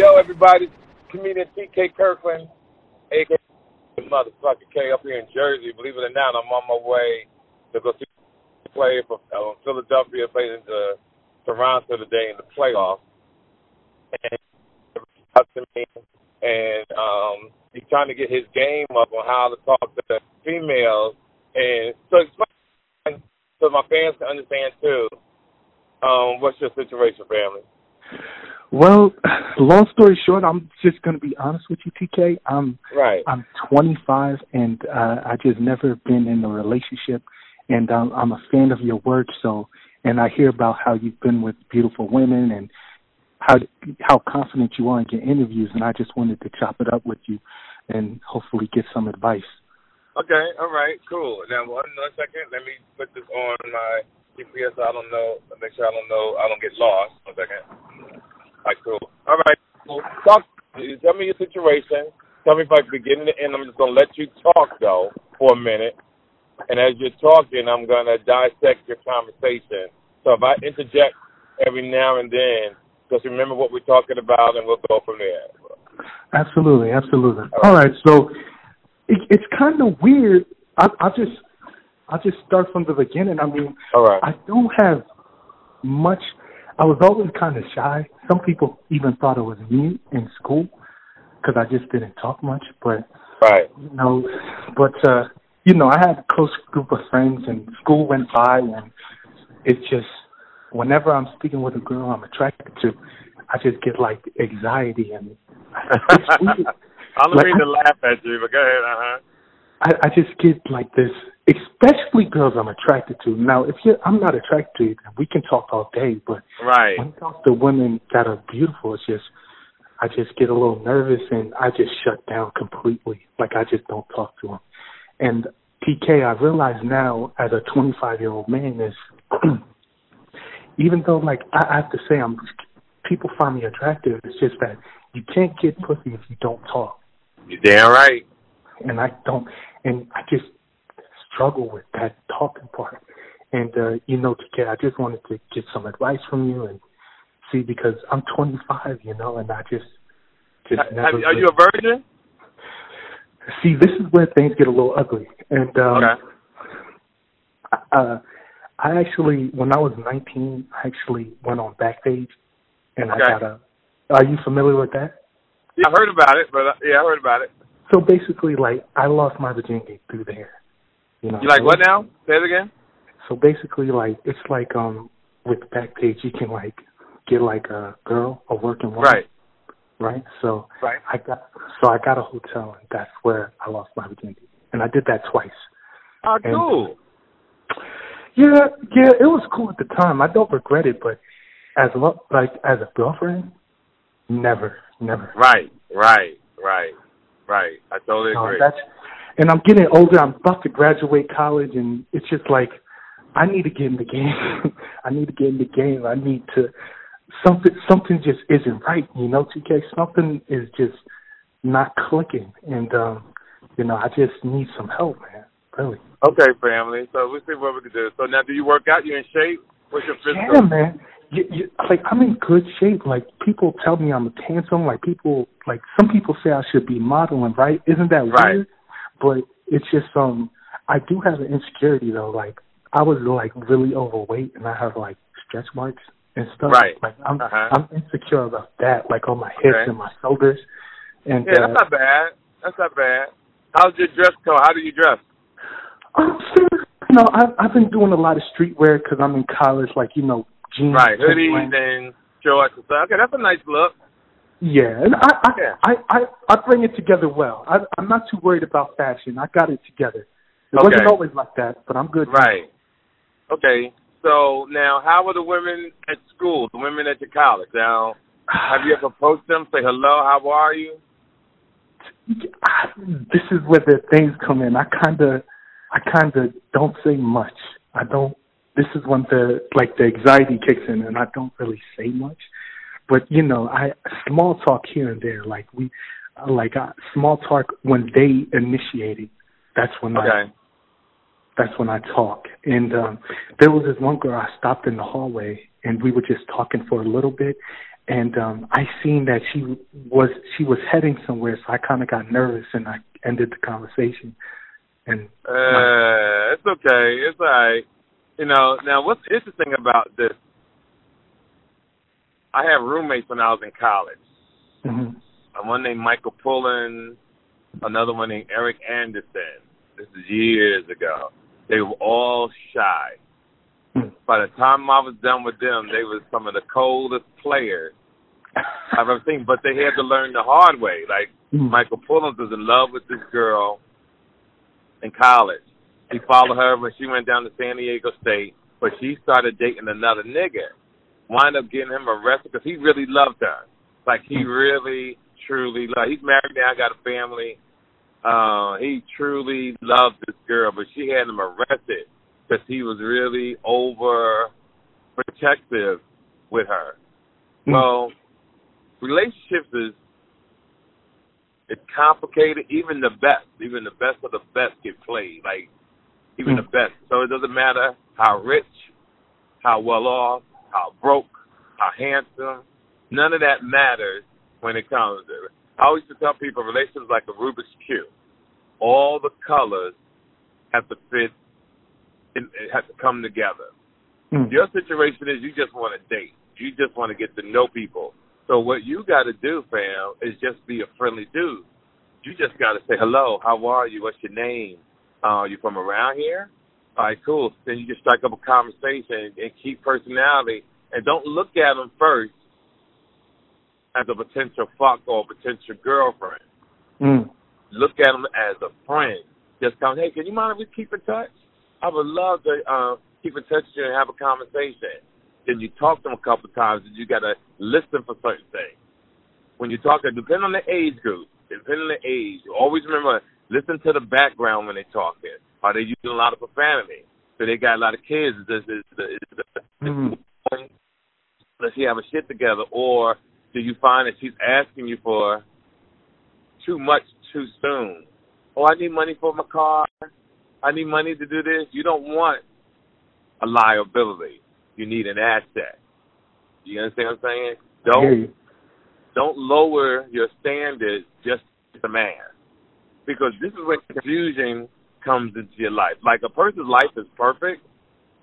Yo, everybody, comedian TK Kirkland, aka motherfucker K up here in Jersey. Believe it or not, I'm on my way to go see play for uh, Philadelphia playing into Toronto today in the playoffs. And up to me, and um, he's trying to get his game up on how to talk to females, and so explain so my fans can understand too. Um, what's your situation, family? Well, long story short, I'm just going to be honest with you, TK. I'm right. I'm 25, and uh, I just never been in a relationship, and I'm, I'm a fan of your work. So, and I hear about how you've been with beautiful women and how how confident you are in your interviews, and I just wanted to chop it up with you, and hopefully get some advice. Okay, all right, cool. Now one, one second, let me put this on my GPS. So I don't know, make sure I don't know, I don't get lost. One second. All right, cool. All right. Talk. Tell me your situation. Tell me if I begin to end. I'm just gonna let you talk though for a minute, and as you're talking, I'm gonna dissect your conversation. So if I interject every now and then, just remember what we're talking about, and we'll go from there. Absolutely, absolutely. All right, so it, it's kind of weird. I, I'll just I'll just start from the beginning. I mean, All right. I don't have much. I was always kind of shy. Some people even thought it was me in school because I just didn't talk much. But Right. you know, but uh, you know, I had a close group of friends, and school went by, and it's just whenever I'm speaking with a girl I'm attracted to, I just get like anxiety and. I don't Like, I- to laugh at you, but go ahead. Uh huh. I, I just get like this, especially girls I'm attracted to. Now, if you're, I'm not attracted to you, then we can talk all day. But Right. when it comes to women that are beautiful, it's just, I just get a little nervous and I just shut down completely. Like I just don't talk to them. And TK, I realize now as a 25 year old man is, even though like I, I have to say I'm, people find me attractive. It's just that you can't get pussy if you don't talk You're damn right. and I don't, and I just struggle with that talking part. And uh, you know, TK, I just wanted to get some advice from you and see because I'm 25, you know, and I just just Ha- never. have- are you a virgin? see? This is where things get a little ugly. And um, Okay. uh, I actually, when I was 19, I actually went on Backpage, and Okay. I got a. Are you familiar with that? Yeah, I heard about it, but uh, yeah, I heard about it. So basically, like I lost my virginity through there. You know. You like what now? Say it again. So basically, like it's like um with Backpage, you can like get like a girl, a working woman, Right. Right. So Right. I got so I got a hotel, and that's where I lost my virginity, and I did that twice. Oh, And- cool. Yeah, yeah, it was cool at the time. I don't regret it, but as lo- like as a girlfriend, never, never. Right. Right. Right. Right. I totally No, agree. that's and I'm getting older. I'm about to graduate college, and it's just like I need to get in the game. I need to get in the game. I need to something. Something just isn't right, you know. TK, something is just not clicking, and um, you know, I just need some help, man. Really. Okay, family. So we'll see what we can do. So now, do you work out? You in shape? What's your physical? Yeah, man. You, you, like I'm in good shape. Like people tell me I'm a handsome. Like people, like some people say I should be modeling. Right? Isn't that Right. weird? But it's just um, I do have an insecurity though. Like I was like really overweight and I have like stretch marks and stuff. Right. Like I'm Uh-huh. I'm insecure about that. Like on my hips Okay. and my shoulders. And Yeah, uh, that's not bad. That's not bad. How's your dress code? How do you dress? I'm still, you know, I've I've been doing a lot of streetwear because I'm in college. Like you know, jeans, Right, hoodies and shorts and stuff. Okay, that's a nice look. Yeah, and I I, Yeah. I I I bring it together well. I, I'm not too worried about fashion. I got it together. It Okay. wasn't always like that, but I'm good. Right. Okay. So now, how are the women at school? The women at your college? Now, have you ever approached them? Say hello. How are you? This is where the things come in. I kind of, I kind of don't say much. I don't. This is when the like the anxiety kicks in, and I don't really say much. But you know, I small talk here and there. Like we, like uh, small talk when they initiate it. That's when I that's when I talk. And um there was this one girl I stopped in the hallway and we were just talking for a little bit and um I seen that she was she was heading somewhere, so I kind of got nervous and I ended the conversation. And uh, my, it's okay, it's all right. You know, now what's interesting about this? I have roommates when I was in college. Mm-hmm. One named Michael Pullen, another one named Eric Anderson. This is years ago. They were all shy. Mm. By the time I was done with them, they were some of the coldest players I've ever seen. But they had to learn the hard way. Like mm. Michael Pullen was in love with this girl in college. He followed her when she went down to San Diego State, but she started dating another nigga. Wind up getting him arrested because he really loved her. Like he really, truly loved. He's married now, got a family. Uh, he truly loved this girl, but she had him arrested because he was really over protective with her. Mm. Well, relationships is it's complicated. Even the best, even the best of the best get played. Like even Mm. the best. So it doesn't matter how rich, how well off, how broke, how handsome. None of that matters when it comes to it. I always to tell people relationships like a Rubik's cube. All the colors have to fit and it has to come together. Mm. Your situation is you just want to date. You just want to get to know people. So what you got to do, fam, is just be a friendly dude. You just got to say hello. How are you? What's your name? Uh, you from around here? All right, cool. Then you just strike up a conversation and keep personality, and don't look at them first as a potential fuck or a potential girlfriend. Mm. Look at them as a friend. Just come, hey, can you mind if we keep in touch? I would love to uh, keep in touch with you and have a conversation. Then you talk to them a couple of times, and you got to listen for certain things. When you talk, depending on the age group, depending on the age, always remember listen to the background when they're talking. Are they using a lot of profanity? So they got a lot of kids. Is, is, is, is, Mm. does she have a shit together, or do you find that she's asking you for too much too soon? Oh, I need money for my car. I need money to do this. You don't want a liability. You need an asset. You understand what I'm saying? Don't don't lower your standards just a man, because this is where confusion comes into your life. Like a person's life is perfect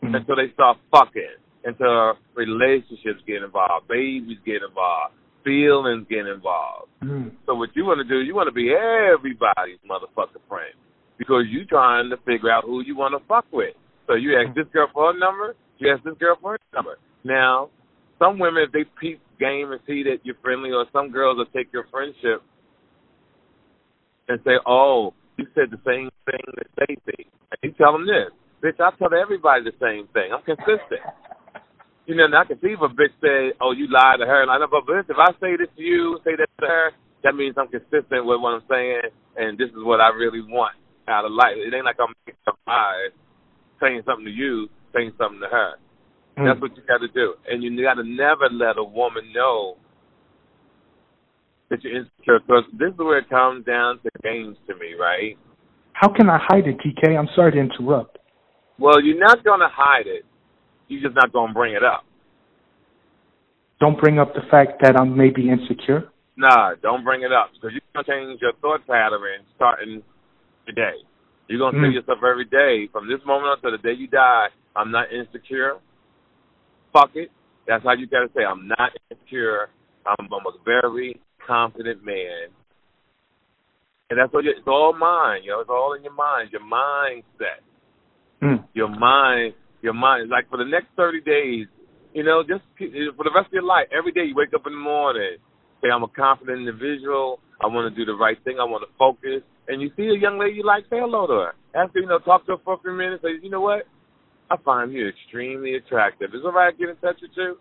Mm. until they start fucking, until relationships get involved, babies get involved, feelings get involved. Mm. So what you want to do, you want to be everybody's motherfucking friend because you trying to figure out who you want to fuck with. So you ask this girl for her number, you ask this girl for her number. Now, some women, if they peep game and see that you're friendly, or some girls will take your friendship and say, "Oh, you said the same thing to Stacy," and you tell them this, "Bitch, I tell everybody the same thing. I'm consistent." You know, I can see if a bitch say, "Oh, you lied to her," and I know, but if I say this to you, say that to her, that means I'm consistent with what I'm saying, and this is what I really want out of life. It ain't like I'm making up lies, saying something to you, saying something to her. Mm. That's what you got to do, and you got to never let a woman know that you're insecure. Because this is where it comes down to games to me, right? How can I hide it, TK? I'm sorry to interrupt. Well, you're not gonna hide it. You're just not gonna bring it up. Don't bring up the fact that I'm maybe insecure. Nah, don't bring it up because you're gonna change your thought pattern starting today. You're gonna say Mm. to yourself every day, from this moment until the day you die, I'm not insecure. Fuck it. That's how you gotta say, I'm not insecure. I'm, I'm a very confident man. And that's what you, it's all mine, yo. It's all in your mind, your mindset Mm. your mind, your mind. Like for the next thirty days, you know, just for the rest of your life, every day you wake up in the morning, say I'm a confident individual. I want to do the right thing. I want to focus. And you see a young lady you like, say hello to her. Ask her, you know, talk to her for a few minutes. Say, you know what? I find you extremely attractive. Is it all right to get in touch with you?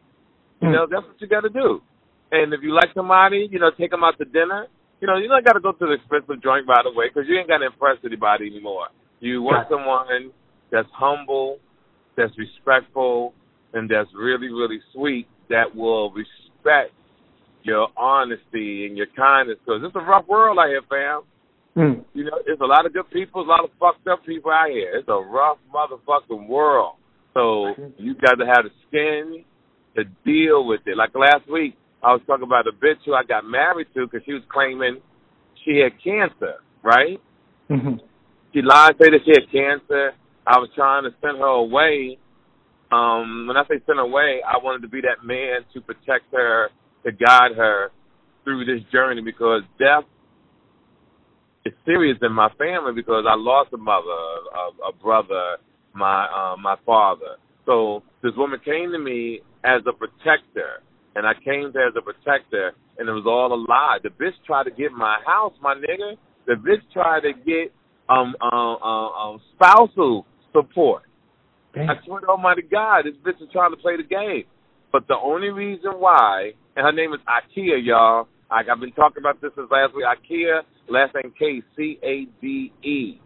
You Mm. know, that's what you got to do. And if you like somebody, you know, take them out to dinner. You know, you don't got to go to the expensive joint right away because you ain't got to impress anybody anymore. You want someone that's humble, that's respectful, and that's really, really sweet that will respect your honesty and your kindness because it's a rough world out here, fam. Mm. You know, there's a lot of good people, a lot of fucked up people out here. It's a rough motherfucking world. So you got to have the skin to deal with it. Like last week, I was talking about a bitch who I got married to because she was claiming she had cancer, right? Mm-hmm. She lied, say that she had cancer. I was trying to send her away. Um, when I say send her away, I wanted to be that man to protect her, to guide her through this journey because death is serious in my family because I lost a mother, a, a brother, my uh, my father. So this woman came to me as a protector, and I came there as a protector, and it was all a lie. The bitch tried to get my house, my nigga. The bitch tried to get um um um, um spousal support. Damn. I swear to Almighty God, this bitch is trying to play the game. But the only reason why, and her name is Ikea, y'all. Like I've been talking about this since last week. Ikea, last name K C A D E.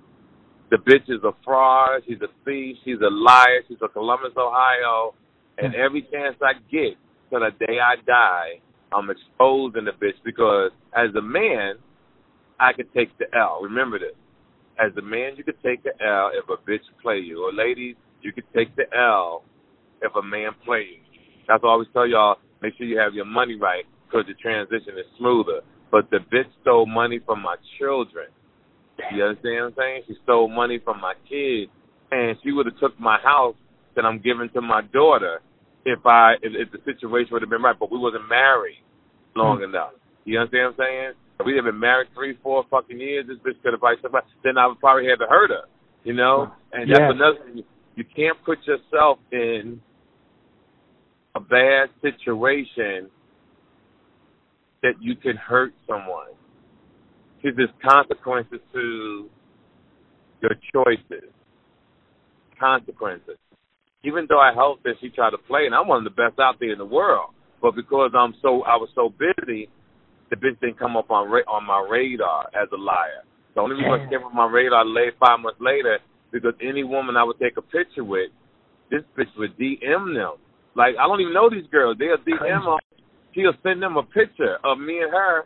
The bitch is a fraud. She's a thief. She's a liar. She's from Columbus, Ohio. And hmm. every chance I get to the day I die, I'm exposing the bitch because as a man, I could take the L. Remember this. As a man, you could take the L if a bitch play you. Or ladies, you could take the L if a man play you. That's why I always tell y'all, make sure you have your money right because the transition is smoother. But the bitch stole money from my children. You understand what I'm saying? She stole money from my kids, and she would have took my house that I'm giving to my daughter if I if, if the situation would have been right. But we wasn't married long mm-hmm. enough. You understand what I'm saying? If we had been married three, four fucking years, this bitch could have probably said, then I would probably have to hurt her. You know? And that's another thing. You can't put yourself in a bad situation that you can hurt someone. Because there's consequences to your choices. Consequences. Even though I helped her, she tried to play, and I'm one of the best out there in the world. But because I'm so, I was so busy, the bitch didn't come up on ra- on my radar as a liar. The only reason it came on my radar late five months later because any woman I would take a picture with, this bitch would DM them. Like I don't even know these girls. They'll DM them. She'll send them a picture of me and her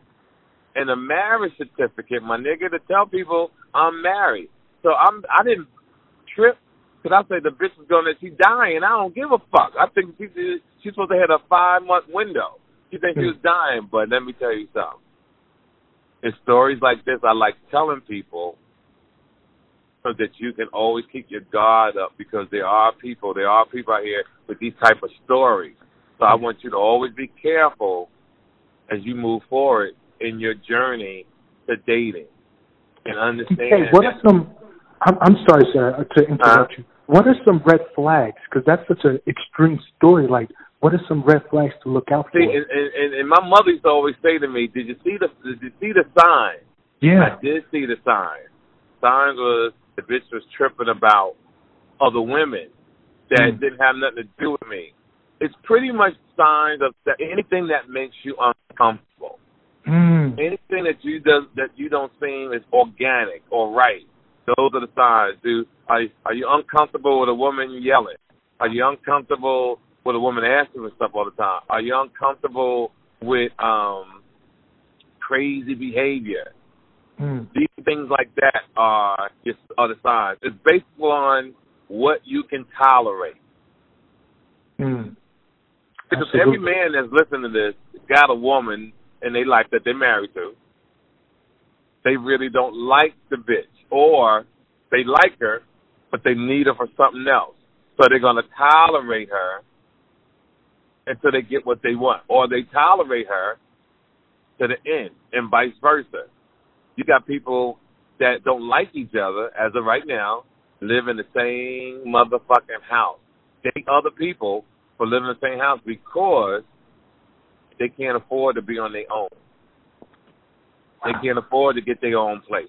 and a marriage certificate, my nigga, to tell people I'm married. So I'm I didn't trip because I say the bitch is gonna she's dying. I don't give a fuck. I think she she's supposed to have a five month window. She thinks she was dying, but let me tell you something. In stories like this, I like telling people so that you can always keep your guard up because there are people, there are people out here with these type of stories. So I want you to always be careful as you move forward in your journey to dating and understand. Hey, what are some? I'm, I'm sorry, sir, to interrupt uh, you. What are some red flags? Because that's such an extreme story. Like, what are some red flags to look out for? See, and, and, and my mother used to always say to me, "Did you see the Did you see the sign?" Yeah, I did see the sign. Signs was the bitch was tripping about other women that mm. didn't have nothing to do with me. It's pretty much signs of that anything that makes you uncomfortable. Mm. Anything that you does that you don't seem is organic or right. Those are the signs. Do are you, are you uncomfortable with a woman yelling? Are you uncomfortable with a woman asking for stuff all the time? Are you uncomfortable with um crazy behavior? Mm. These things like that are just other signs. It's based on what you can tolerate. Mm. Because Absolutely. every man that's listening to this got a woman in their life that they're married to. They really don't like the bitch, or they like her, but they need her for something else. So they're going to tolerate her until they get what they want, or they tolerate her to the end, and vice versa. You got people that don't like each other as of right now, live in the same motherfucking house, date other people for living in the same house because they can't afford to be on their own. They can't afford to get their own place.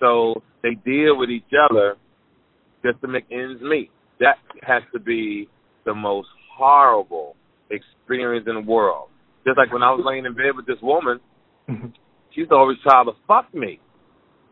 So they deal with each other just to make ends meet. That has to be the most horrible experience in the world. Just like when I was laying in bed with this woman, mm-hmm. she's always trying to fuck me.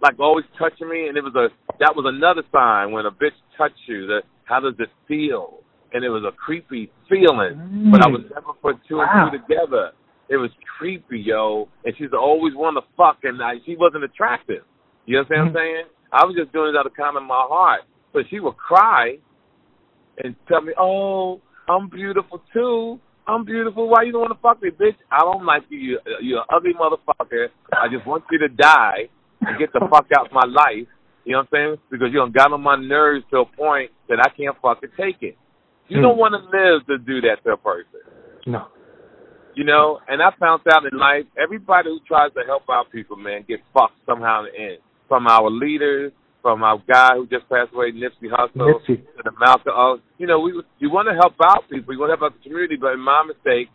Like always touching me and it was a that was another sign when a bitch touched you, that how does it feel? And it was a creepy feeling. Mm. But I was never put two wow. and two together. It was creepy, yo. And she's always wanted to fuck and I, she wasn't attractive. You know what I'm mm-hmm. saying? I was just doing it out of kind of my heart. But she would cry and tell me, Oh, I'm beautiful too. I'm beautiful. Why you don't want to fuck me, bitch? I don't like you. You you're an ugly motherfucker. I just want you to die and get the fuck out of my life. You know what I'm saying? Because you don't got on my nerves to a point that I can't fucking take it. You mm. don't want to live to do that to a person. No. You know, and I found out in life, everybody who tries to help out people, man, gets fucked somehow in the end. From our leaders from our guy who just passed away, Nipsey Hussle, Nipsey. to the Malcolm. Uh, you know, we you want to help out people, you want to help out the community, but in my mistake,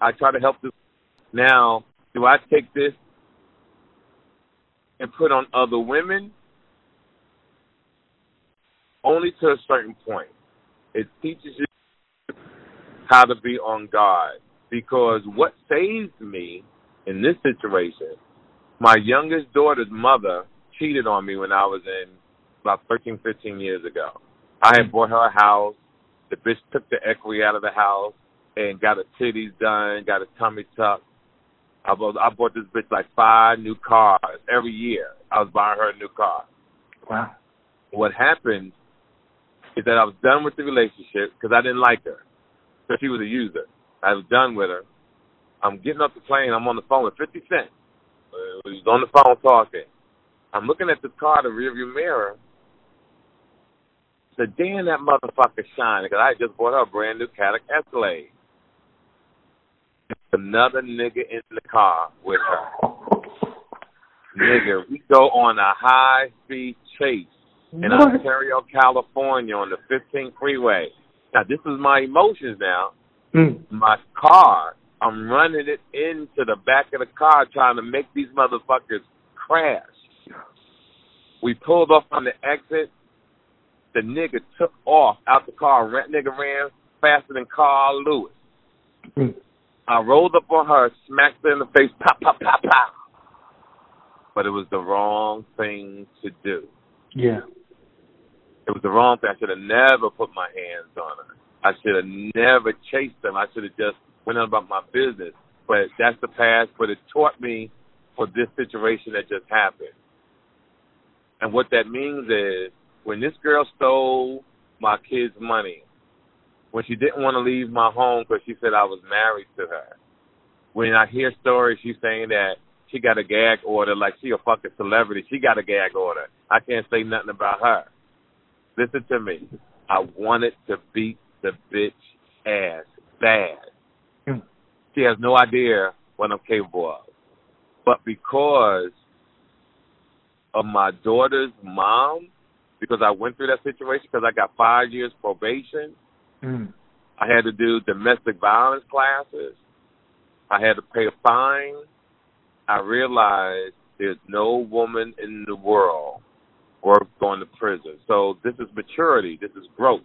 I try to help this. Now, do I take this and put on other women? Only to a certain point. It teaches you how to be on guard. Because what saved me in this situation, my youngest daughter's mother cheated on me when I was in about 13, 15 years ago. I had bought her a house. The bitch took the equity out of the house and got her titties done, got a tummy tuck. I bought, I bought this bitch like five new cars every year. I was buying her a new car. Wow. What happened is that I was done with the relationship because I didn't like her. Because she was a user. I was done with her. I'm getting off the plane. I'm on the phone with 50 Cent. Uh, he's on the phone talking. I'm looking at the car, in the rearview mirror. Said, damn, that motherfucker shining. Because I just bought her a brand new Cadillac Escalade. Another nigga in the car with her. nigga, we go on a high speed chase in what? Ontario, California on the 15 freeway. Now, this is my emotions now. Mm. My car, I'm running it into the back of the car trying to make these motherfuckers crash. We pulled off on the exit. The nigga took off out the car. Ran, nigga ran faster than Carl Lewis. Mm. I rolled up on her, smacked her in the face, pop, pop, pop, pop. But it was the wrong thing to do. Yeah. It was the wrong thing. I should have never put my hands on her. I should have never chased them. I should have just went on about my business. But that's the past. But it taught me for this situation that just happened. And what that means is when this girl stole my kid's money, when she didn't want to leave my home because she said I was married to her, when I hear stories, she's saying that she got a gag order like she a fucking celebrity. She got a gag order. I can't say nothing about her. Listen to me. I wanted to beat the bitch ass bad. Hmm. She has no idea what I'm capable of. But because of my daughter's mom because I went through that situation because I got five years probation. Mm. I had to do domestic violence classes. I had to pay a fine. I realized there's no woman in the world worth going to prison. So this is maturity. This is growth.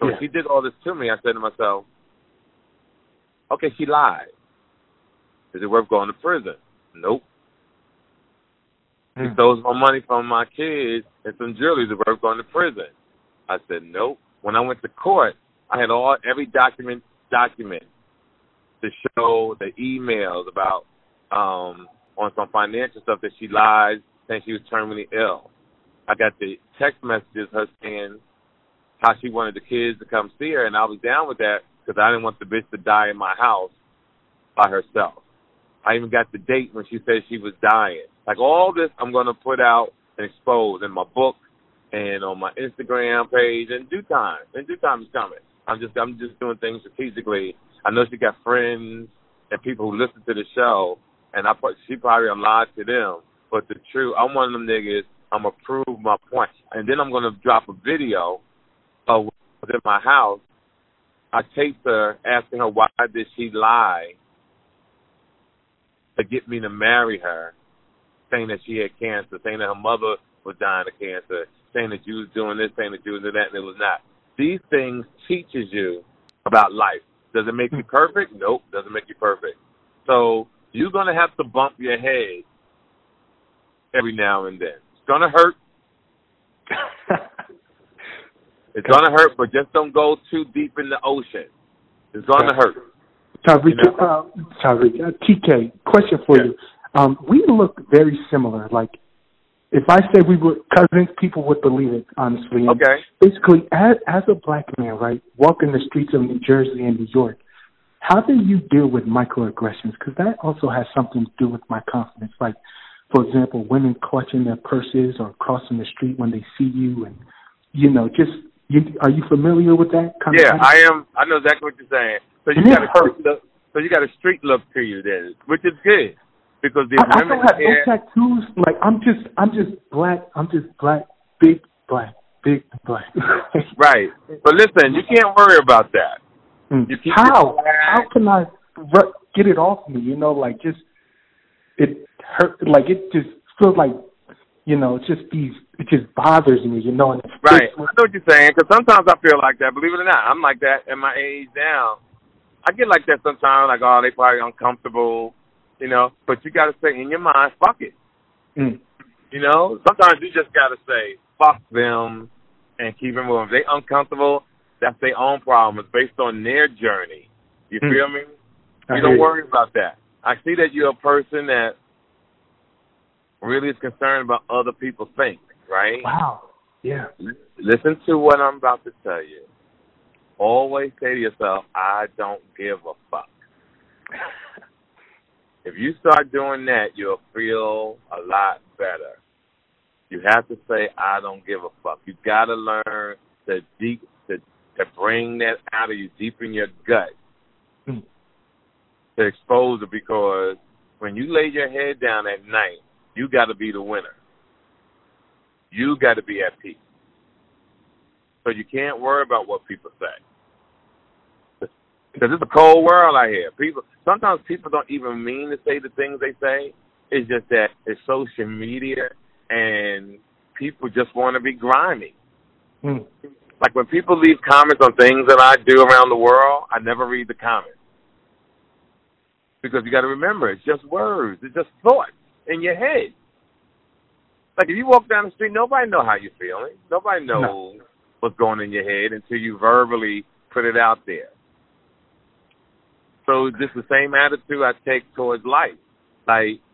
So yeah. she did all this to me. I said to myself, okay, she lied. Is it worth going to prison? Nope. He mm. stole my money from my kids and some jewelry that worth going to prison. I said nope. When I went to court, I had all every document document to show the emails about um on some financial stuff that she lied saying she was terminally ill. I got the text messages her saying how she wanted the kids to come see her, and I was down with that because I didn't want the bitch to die in my house by herself. I even got the date when she said she was dying. Like all this, I'm to put out and expose in my book and on my Instagram page in due time. In due time is coming. I'm just I'm just doing things strategically. I know she got friends and people who listen to the show, and I she probably lied to them. But the truth, I'm one of them niggas. I'm gonna prove my point, and then I'm gonna drop a video of within my house. I taped her asking her why did she lie to get me to marry her, saying that she had cancer, saying that her mother was dying of cancer, saying that you was doing this, saying that you was doing that, and it was not. These things teaches you about life. Does it make you perfect? Nope, doesn't make you perfect. So you're gonna have to bump your head every now and then. It's gonna hurt. it's gonna hurt, but just don't go too deep in the ocean. It's gonna hurt. Tariq, you know? uh, Tariq, uh, TK, question for yeah. you. Um, we look very similar. Like, if I said we were cousins, people would believe it, honestly. And okay. Basically, as, as a black man, right, walking the streets of New Jersey and New York, how do you deal with microaggressions? Because that also has something to do with my confidence. Like, for example, women clutching their purses or crossing the street when they see you, and you know, just you, are you familiar with that? Kind yeah, of I am. I know exactly what you're saying. So you got a street look. So you got a street look to you, then, which is good because the I, women I don't have no tattoos. Like I'm just, I'm just black. I'm just black, big black, big black. right. But listen, you can't worry about that. Mm. How? How can I get it off me? You know, like just it hurt. Like it just feels like you know, it's just these. It just bothers me. You know. And right. I know what you're saying. Because sometimes I feel like that. Believe it or not, I'm like that in my age now. I get like that sometimes. Like, oh, they probably uncomfortable. You know. But you got to say in your mind, fuck it. Mm. You know. Sometimes you just got to say fuck them and keep it moving. If they uncomfortable, that's their own problem. It's based on their journey. You mm. feel me? I you don't worry about that. I see that you're a person that really is concerned about other people think, right? Wow. Yeah. Listen to what I'm about to tell you. Always say to yourself, I don't give a fuck. If you start doing that, you'll feel a lot better. You have to say, I don't give a fuck. You gotta learn to deep to to bring that out of you deep in your gut. Mm. To expose it because when you lay your head down at night, you gotta be the winner. You gotta be at peace. So you can't worry about what people say. Because it's a cold world out here. People sometimes people don't even mean to say the things they say. It's just that it's social media and people just want to be grimy. Mm. Like when people leave comments on things that I do around the world, I never read the comments. Because you got to remember, it's just words. It's just thoughts in your head. Like if you walk down the street, nobody know how you're feeling. Nobody knows no. what's going in your head until you verbally put it out there. So just the same attitude I take towards life. Like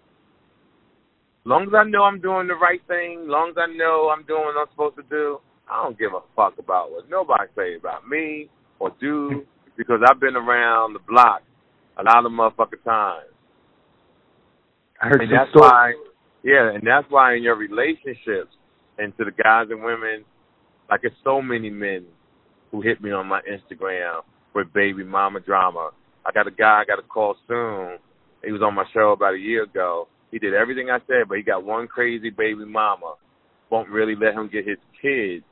long as I know I'm doing the right thing, long as I know I'm doing what I'm supposed to do, I don't give a fuck about what nobody say about me or do because I've been around the block a lot of motherfucking times. I heard and that's story. why, yeah, and that's why in your relationships and to the guys and women, like it's so many men who hit me on my Instagram with baby mama drama. I got a guy I got to call soon. He was on my show about a year ago he did everything I said, but he got one crazy baby mama. Won't really let him get his kids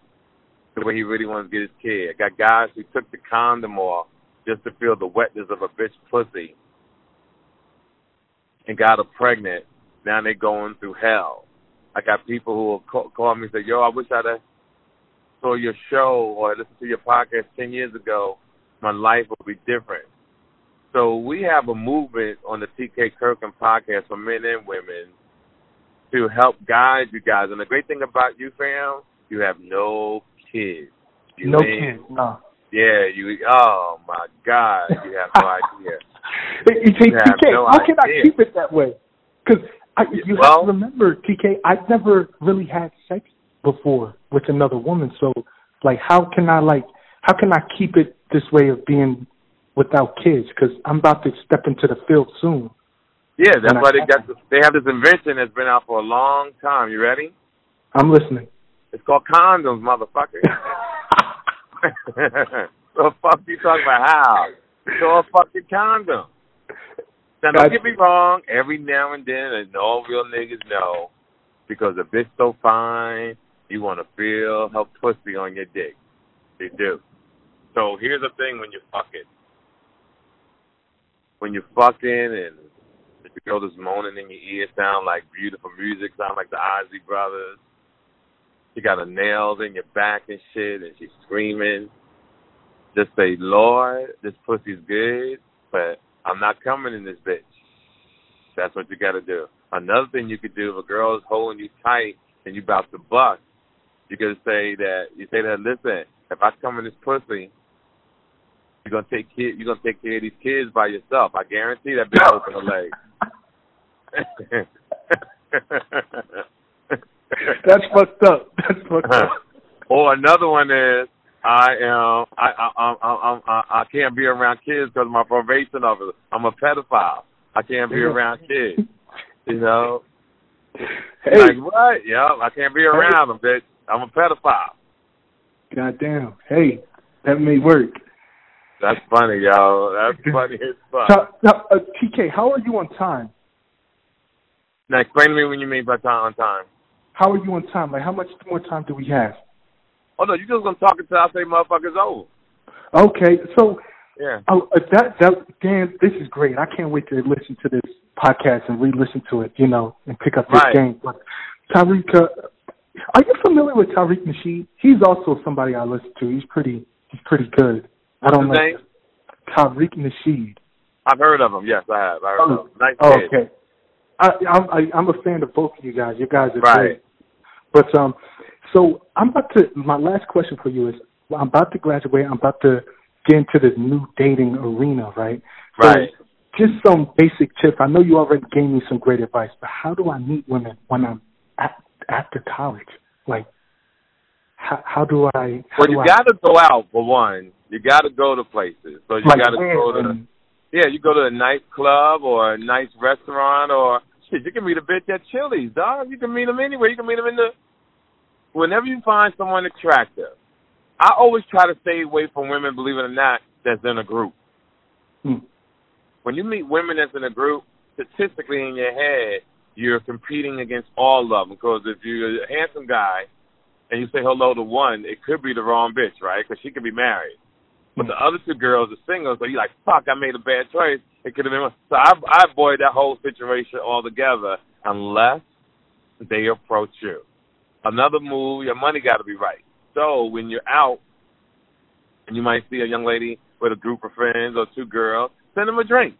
the way he really wants to get his kid. I got guys who took the condom off just to feel the wetness of a bitch pussy and got her pregnant. Now they're going through hell. I got people who will call, call me and say, "Yo, I wish I'd have saw your show or listened to your podcast ten years ago. My life would be different." So we have a movement on the TK Kirkland podcast for men and women to help guide you guys. And the great thing about you, fam, you have no kids. You no kids, no. Yeah, you. Oh my God, you have no idea. you TK, no how idea. can I keep it that way? Because you well, have to remember, TK, I've never really had sex before with another woman. So, like, how can I like? How can I keep it this way of being without kids because I'm about to step into the field soon. Yeah, that's why they got this, they have this invention that's been out for a long time. You ready? I'm listening. It's called condoms, motherfucker. the fuck you talking about? How? So a fucking condom. Now don't get me wrong. Every now and then, and all real niggas know, because a bitch so fine, you want to feel her pussy on your dick. They do. So here's the thing: when you fuck it, when you're fucking and the girl is moaning in your ear, sound like beautiful music, sound like the Isley Brothers. She got her nails in your back and shit, and she's screaming. Just say, Lord, this pussy's good, but I'm not coming in this bitch. That's what you got to do. Another thing you could do if a girl is holding you tight and you about to bust, you could say that you say that, listen, if I come in this pussy, you're gonna take kid. You're gonna take care of these kids by yourself. I guarantee that bitch open her leg. That's fucked up. That's fucked up. Or another one is I am. I I I I, I, I can't be around kids because of my probation officer. I'm a pedophile. I can't be around kids. You know. Hey. Like what? Yeah, I can't be around them, bitch. I'm a pedophile. Goddamn. Hey, that may work. That's funny, y'all. That's funny as fuck. Now, now uh, TK, how are you on time? Now explain to me what you mean by time on time. How are you on time? Like, how much more time do we have? Oh no, you just gonna talk until I say motherfuckers over. Okay, so Yeah. oh, uh, that that Dan, this is great. I can't wait to listen to this podcast and re-listen to it. You know, and pick up this Right. game. But Tariq, uh, are you familiar with Tariq Nasheed? He's also somebody I listen to. He's pretty. He's pretty good. I don't know. name? Tariq Nasheed. I've heard of him. Yes, I have. I heard Oh, of him. Nice oh, okay. I, I'm I, I'm a fan of both of you guys. You guys are Right. great. But um, so I'm about to. My last question for you is: I'm about to graduate. I'm about to get into this new dating arena, right? So Right. just some basic tips. I know you already gave me some great advice, but how do I meet women when I'm at, after college? Like, how, how do I? How Well, do you got to go out for one. You got to go to places. So you like got to go to yeah. You go to a nice club or a nice restaurant or shit. You can meet a bitch at Chili's, dog. You can meet them anywhere. You can meet them in the whenever you find someone attractive. I always try to stay away from women, believe it or not, that's in a group. Hmm. When you meet women that's in a group, statistically in your head, you're competing against all of them. Because if you're a handsome guy and you say hello to one, it could be the wrong bitch, right? Because she could be married. But the other two girls are single, so you're like, fuck, I made a bad choice. It could have been. So I, I avoid that whole situation altogether unless they approach you. Another move, your money got to be right. So when you're out and you might see a young lady with a group of friends or two girls, send them a drink.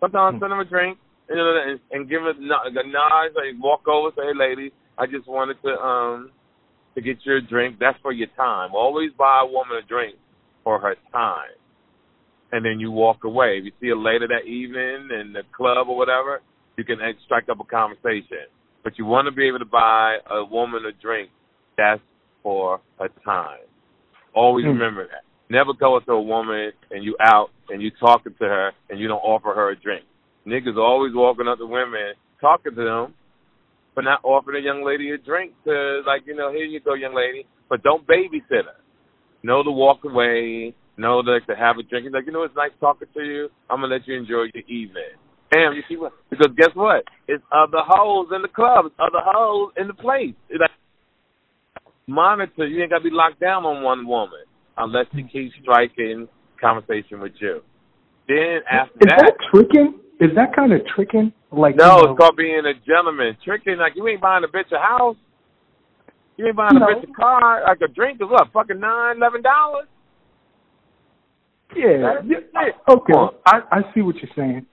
Sometimes send them a drink you know, and, and give it a nod, like walk over, say, hey, lady, I just wanted to um to get you a drink. That's for your time. Always buy a woman a drink for her time. And then you walk away. If you see her later that evening in the club or whatever, you can strike up a conversation. But you want to be able to buy a woman a drink. That's for her time. Always Hmm. remember that. Never go up to a woman and you out and you talking to her and you don't offer her a drink. Niggas always walking up to women talking to them, but not offering a young lady a drink to like you know here you go young lady, but don't babysit her. Know to walk away. Know to, to have a drink. He's like you know it's nice talking to you. I'm gonna let you enjoy your evening. Damn, you see what? Because guess what? It's other hoes in the club. It's other hoes in the place. It's like monitor. You ain't gotta be locked down on one woman unless she keeps striking conversation with you. Then after Is that tricking? Is that kind of tricking? Like no, you know, it's called being a gentleman. Tricking like you ain't buying a bitch a house. You ain't buying No. a bitch a car. Like a drink is what, fucking nine, eleven dollars? yeah, yeah. Okay. I I see what you're saying.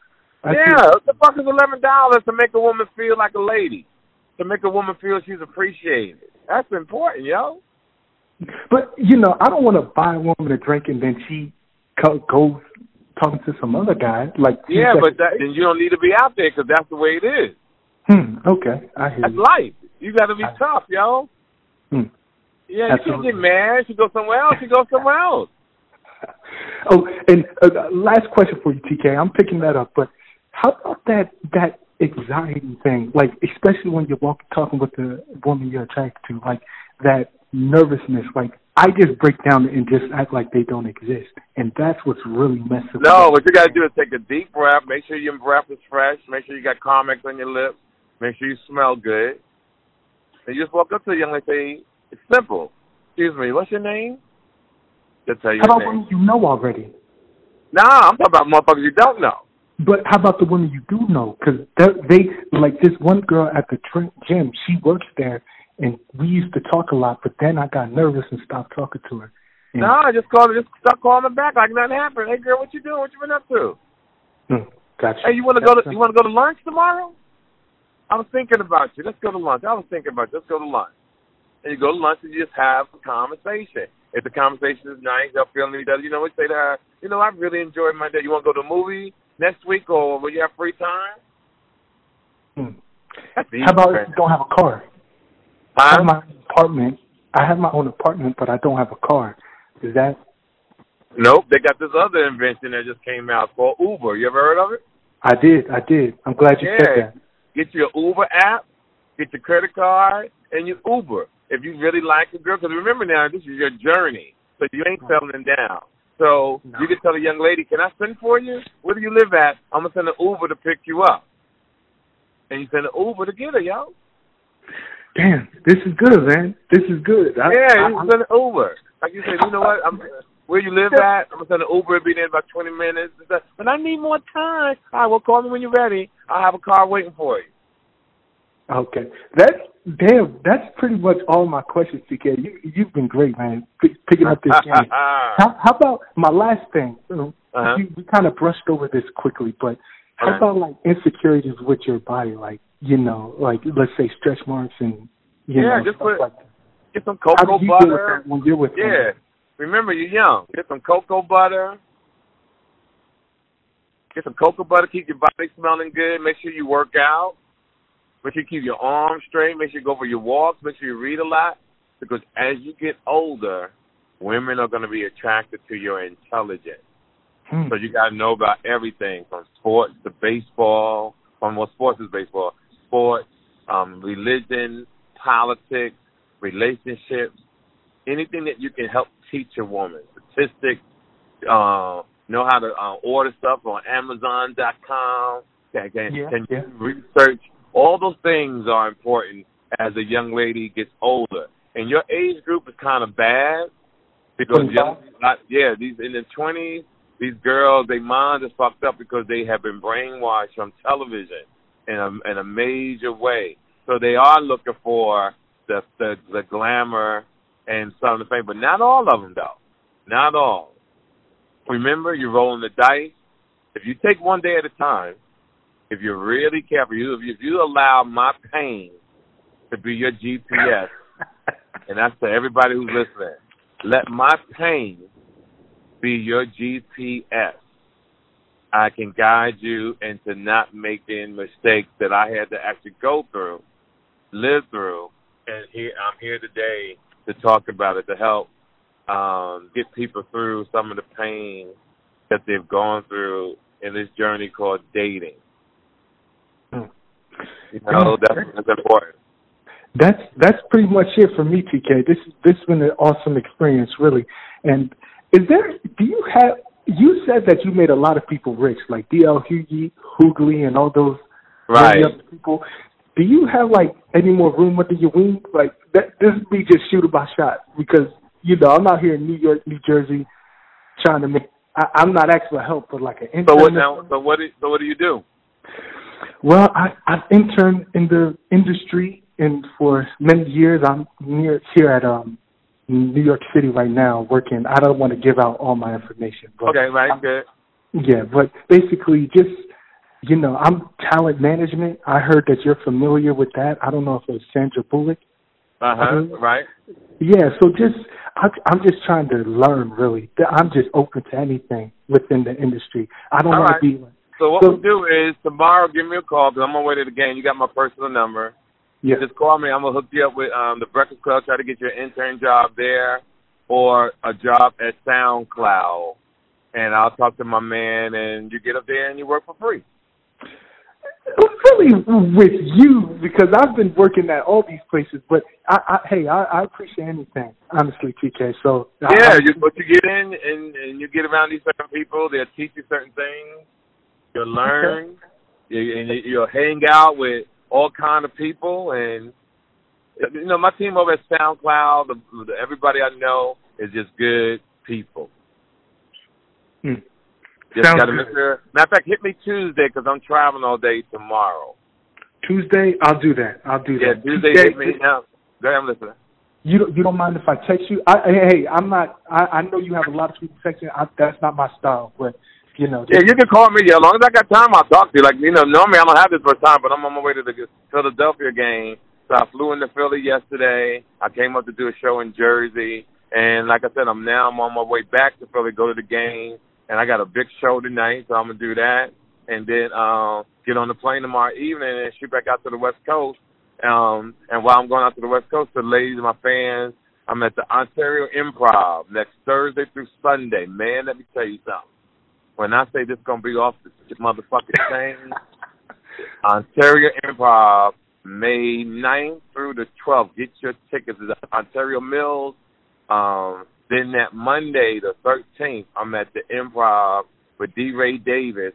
I Yeah, what the fuck is eleven dollars to make a woman feel like a lady? To make a woman feel she's appreciated. That's important, yo. But you know, I don't want to buy a woman a drink and then she co- goes talking to some other guy. Like Yeah, but that, then you don't need to be out there because that's the way it is. hmm, okay, I hear That's you. life. You got to be I- tough, yo. Hmm. Yeah, you can't get mad. You go somewhere else. You go somewhere else. Oh, and uh, last question for you, TK. I'm picking that up, but how about that that anxiety thing? Like, especially when you're walking, talking with the woman you're attracted to, like that nervousness. Like, I just break down and just act like they don't exist, and that's what's really messing. No, what you got to do is take a deep breath. Make sure your breath is fresh. Make sure you got Carmex on your lips. Make sure you smell good. And you just walk up to the young lady and say, it's simple. Excuse me, what's your name? They'll tell you How about women you know already? Nah, I'm talking about motherfuckers you don't know. But how about the women you do know? Because they like this one girl at the tr- gym. She works there, and we used to talk a lot. But then I got nervous and stopped talking to her. And, Nah, just call her. Just stop calling her back like nothing happened. Hey, girl, what you doing? What you been up to? Mm, gotcha. Hey, you want to go to you want to go to lunch tomorrow? I was thinking about you. Let's go to lunch. I was thinking about you. Let's go to lunch. And you go to lunch and you just have a conversation. If the conversation is nice, you'll feel each other. You know, we say to her, you know, I really enjoyed my day. You want to go to a movie next week or will you have free time? Mm. That's. How about man. if you don't have a car? I have my apartment. I have my own apartment, but I don't have a car. Is that? Nope. They got this other invention that just came out called Uber. You ever heard of it? I did. I did. I'm glad you yeah. said that. Get your Uber app, get your credit card, and your Uber. If you really like a girl, because remember now, this is your journey, so you ain't settling down. So no. you can tell a young lady, "Can I send for you? Where do you live at? I'm gonna send an Uber to pick you up." And you send an Uber to get her, yo. Damn, this is good, man. This is good. I, yeah, you send an Uber. Like you said, you know what? I'm, where you live at? I'm gonna send an Uber. Be there in about 20 minutes. But I need more time. All right, well, call me when you're ready. I'll have a car waiting for you. Okay, that's damn. That's pretty much all my questions, TK. You you've been great, man, picking up this game. how, how about my last thing? uh-huh. you, we kind of brushed over this quickly, but how uh-huh. about like insecurities with your body, like you know, like let's say stretch marks and you yeah, know, just put, like get some cocoa butter. when you're with yeah, them? remember you're young. Get some cocoa butter. Get some cocoa butter. Keep your body smelling good. Make sure you work out. Make sure you keep your arms straight. Make sure you go for your walks. Make sure you read a lot. Because as you get older, women are going to be attracted to your intelligence. Hmm. So you got to know about everything from sports to baseball. From what sports is baseball, sports, um, religion, politics, relationships, anything that you can help teach a woman. Statistics, uh, know how to uh, order stuff on Amazon.com. Can, can, yeah, can yeah. research all those things are important as a young lady gets older. And your age group is kind of bad because young, not, yeah, these in the twenties, these girls, their minds are fucked up because they have been brainwashed from television in a in a major way. So they are looking for the the, the glamour and some of the fame, but not all of them though. Not all. Remember, you're rolling the dice. If you take one day at a time, if you're really careful, you if you, allow my pain to be your GPS, and that's to everybody who's listening, let my pain be your GPS. I can guide you into not making mistakes that I had to actually go through, live through, and here I'm here today to talk about it to help um, get people through some of the pain that they've gone through in this journey called dating. You know, that's, that's important. That's that's pretty much it for me, TK. This this has been an awesome experience, really. And is there? Do you have? You said that you made a lot of people rich, like DL Hughley, Hughley, and all those right people. Do you have like any more room under your wing? Like that, this would be just shoot by shot because you know I'm out here in New York, New Jersey, trying to make. I, I'm not asking for help, but like an intern. So what now? So what? Do, so what do you do? Well, I, I've interned in the industry, and for many years, I'm near here at um New York City right now working. I don't want to give out all my information. But okay, right, I'm, good. Yeah, but basically, just you know, I'm talent management. I heard that you're familiar with that. I don't know if it was Sandra Bullock. Uh huh. Right. Yeah. So just, I, I'm just trying to learn. Really, I'm just open to anything within the industry. I don't want right. to be so what so, we'll do is tomorrow, give me a call because I'm on my way to the game. You got my personal number. Yeah. Just call me. I'm gonna hook you up with um the Breakfast Club. Try to get you an intern job there, or a job at SoundCloud, and I'll talk to my man, and you get up there and you work for free. Really, with you because I've been working at all these places, but I, I hey, I, I appreciate anything, honestly, TK. So yeah, I, you, but you get in and and you get around these certain people, they'll teach you certain things You'll learn. you, and you'll hang out with all kind of people, and you know my team over at SoundCloud. The, the, everybody I know is just good people. Hmm. Just got to make sure. Matter of fact, hit me Tuesday because I'm traveling all day tomorrow. Tuesday, I'll do that. I'll do yeah, that. Tuesday, Tuesday hit me. Now, go ahead, I'm listening. You don't, you don't mind if I text you? I, hey, I'm not. I, I know you have a lot of people texting. I, that's not my style, but you know. Yeah, you can call me. Yeah, as long as I got time, I'll talk to you. Like you know, normally I don't have this much time, but I'm on my way to the Philadelphia game. So I flew into Philly yesterday. I came up to do a show in Jersey, and like I said, I'm now I'm on my way back to Philly, go to the game, and I got a big show tonight, so I'm gonna do that, and then uh, get on the plane tomorrow evening and shoot back out to the West Coast. Um, and while I'm going out to the West Coast, the ladies and my fans I'm at the Ontario Improv next Thursday through Sunday. Man, let me tell you something. When I say this is gonna be off the motherfucking chain, Ontario Improv, May 9th through the 12th. Get your tickets at Ontario Mills. Um, then that Monday, the 13th, I'm at the Improv with D. Ray Davis.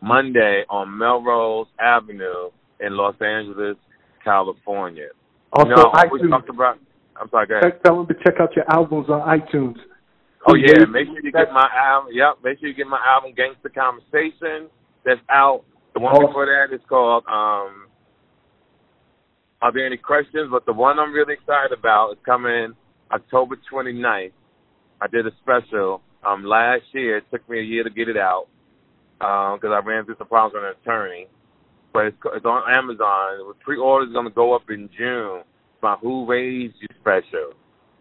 Monday on Melrose Avenue in Los Angeles, California. Also, you know, iTunes. About, I'm sorry, go ahead. Tell them to check out your albums on iTunes. Oh yeah, make sure you get my album. Yep, make sure you get my album "Gangster Conversation" that's out. The one awesome. before that is called um, "Are There Any Questions?" But the one I'm really excited about is coming October 29th. I did a special um last year. It took me a year to get it out because um, I ran through some problems with an attorney. But it's, it's on Amazon. Pre-order is going to go up in June. My Who Raised You special.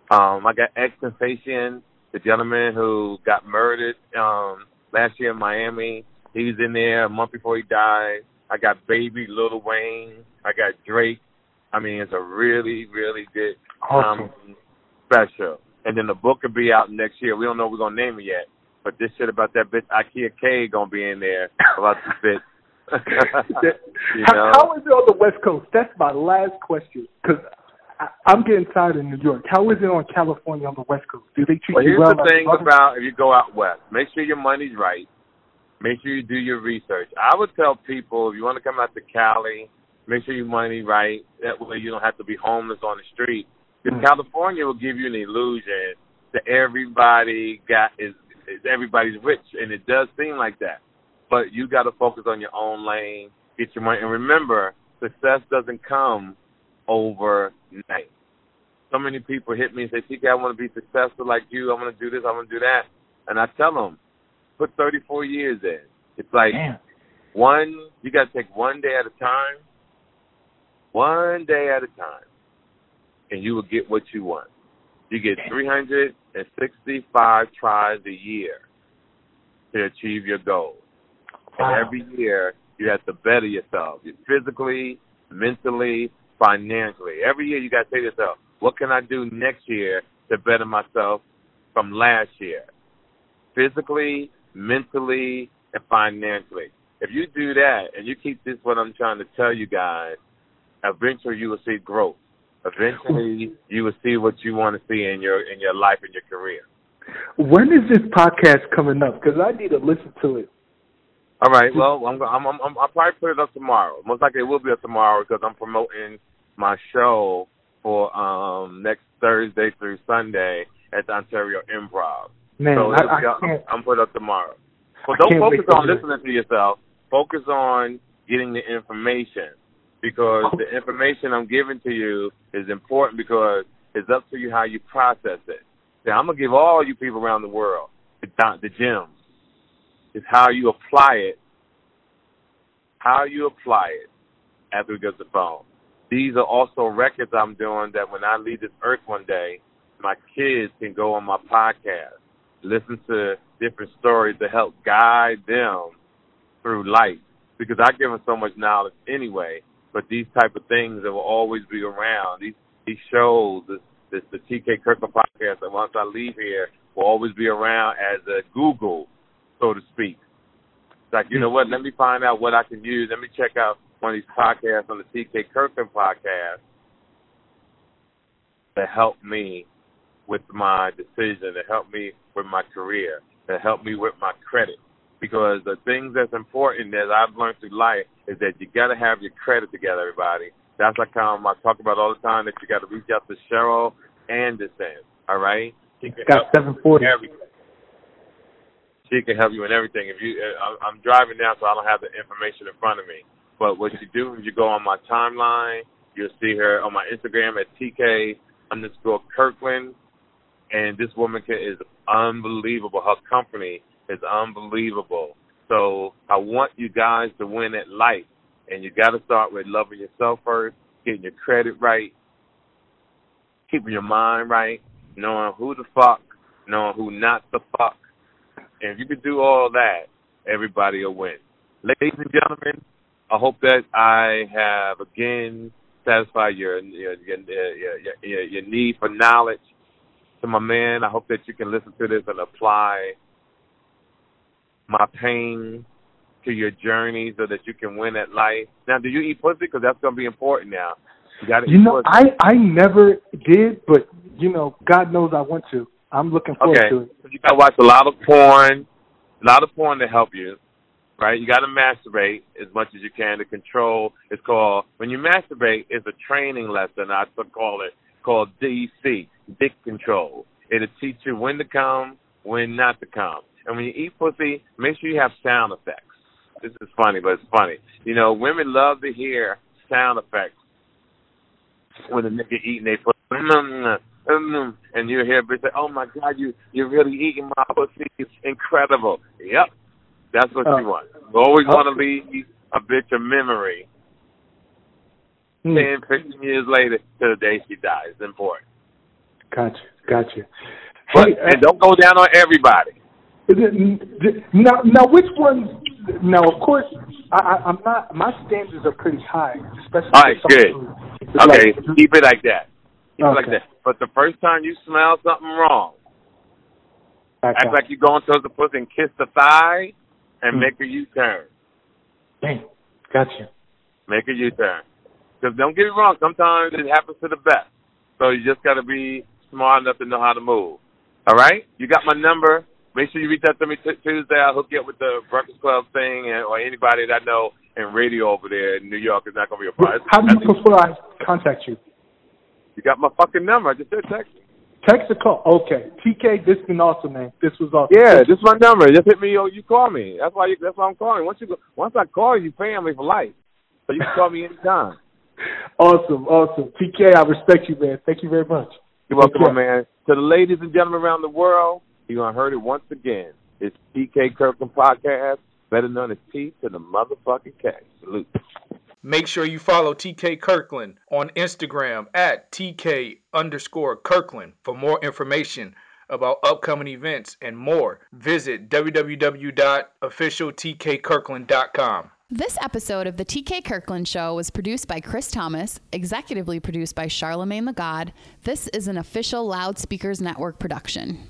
Um, I got XXXTentacion, the gentleman who got murdered um, last year in Miami. He was in there a month before he died. I got Baby Lil Wayne. I got Drake. I mean, it's a really, really good um, awesome. Special. And then the book will be out next year. We don't know what we're gonna name it yet, but this shit about that bitch IKEA K gonna be in there about the bitch. you know? how, how is it on the West Coast? That's my last question because I'm getting tired of New York. How is it on California on the West Coast? Do they treat well, you well? Here's the thing about if you go out west, make sure your money's right. Make sure you do your research. I would tell people if you want to come out to Cali, make sure your money right. That way you don't have to be homeless on the street. Because mm. California will give you an illusion that everybody got is, is everybody's rich, and it does seem like that. But you got to focus on your own lane, get your money, and remember, success doesn't come overnight. So many people hit me and say, TK, I want to be successful like you. I want to do this. I want to do that. And I tell them, put 34 years in. It's like Damn. one, you got to take one day at a time, one day at a time, and you will get what you want. You get 365 tries a year to achieve your goals. Wow. And every year, you have to better yourself, physically, mentally, financially. Every year, you got to say to yourself, what can I do next year to better myself from last year? Physically, mentally, and financially. If you do that and you keep this, what I'm trying to tell you guys, eventually you will see growth. Eventually, you will see what you want to see in your in your life and your career. When is this podcast coming up? Because I need to listen to it. All right. Well, I'm, I'm, I'm, I'll probably put it up tomorrow. Most likely, it will be up tomorrow because I'm promoting my show for um next Thursday through Sunday at the Ontario Improv. Man, so I, I up, can't. I'm put up tomorrow. But don't focus on listening to yourself. Focus on getting the information because oh. the information I'm giving to you is important because it's up to you how you process it. Now, I'm gonna give all you people around the world the, the gems. It's how you apply it. How you apply it after we get the phone. These are also records I'm doing that when I leave this earth one day, my kids can go on my podcast, listen to different stories to help guide them through life. Because I give them so much knowledge anyway, but these type of things that will always be around. These these shows, this, this the TK Kirkland podcast that once I leave here will always be around as a Google, so to speak. It's like, you know what, let me find out what I can use. Let me check out one of these podcasts on the TK Kirkland podcast to help me with my decision, to help me with my career, to help me with my credit. Because the things that's important that I've learned through life is that you got to have your credit together, everybody. That's like um, I talk about all the time that you got to reach out to Cheryl Anderson. All right, she can got seven forty. She can help you in everything. If you, uh, I'm driving now, so I don't have the information in front of me. But what you do is you go on my timeline. You'll see her on my Instagram at TK underscore Kirkland. And this woman is unbelievable. Her company is unbelievable. So I want you guys to win at life. And you got to start with loving yourself first, getting your credit right, keeping your mind right, knowing who the fuck, knowing who not the fuck. And if you can do all that, everybody will win. Ladies and gentlemen, I hope that I have again satisfied your your your, your, your, your need for knowledge. To my man, I hope that you can listen to this and apply my pain to your journey so that you can win at life. Now, do you eat pussy? Because that's going to be important now. You You know, I I never did, but you know, God knows I want to. I'm looking forward okay. to it. So you got to watch a lot of porn, a lot of porn to help you right? You got to masturbate as much as you can to control. It's called when you masturbate. It's a training lesson. I call it called DC, dick control. It'll teach you when to come, when not to come. And when you eat pussy, make sure you have sound effects. This is funny, but it's funny. You know, women love to hear sound effects when a nigga eating they pussy. Mm, mm, mm, and you hear a bitch say, "Oh my God, you you're really eating my pussy. It's incredible." Yep, that's what uh, you want. You always okay. want to leave a bitch of memory. Hmm. 10, 15 years later to the day she dies. It's important. Gotcha, gotcha. But, hey, uh, and don't go down on everybody. Now, now, which ones? Now, of course, I, I, am not. My standards are pretty high, especially. All right, good. Okay, like, keep it like that. Keep okay. it like that. But the first time you smell something wrong, okay. act like you're going towards the pussy and kiss the thigh, and mm. make a U-turn. Dang, gotcha. Make a U-turn. Because don't get me wrong, sometimes it happens to the best. So you just got to be smart enough to know how to move. All right? You got my number. Make sure you reach out to me t- Tuesday. I'll hook you up with the Breakfast Club thing and, or anybody that I know in radio over there in New York is not going to be a problem. How do you prefer I contact you? You got my fucking number. I just said text. Text a call. Okay. TK, this has been awesome, man. This was awesome. Yeah, this is my number. Just hit me or you call me. That's why you, that's why I'm calling. Once you go, once I call you, family for life. So you can call me anytime. awesome, awesome. TK, I respect you, man. Thank you very much. You're welcome, man. To the ladies and gentlemen around the world, you're gonna heard it once again. It's TK Kirkland Podcast, better known as T to the motherfucking K. Salute. Make sure you follow TK Kirkland on Instagram at TK underscore Kirkland for more information about upcoming events and more. Visit www.officialtkkirkland.com. This episode of the TK Kirkland Show was produced by Chris Thomas, executively produced by Charlemagne the God. This is an official Loudspeakers Network production.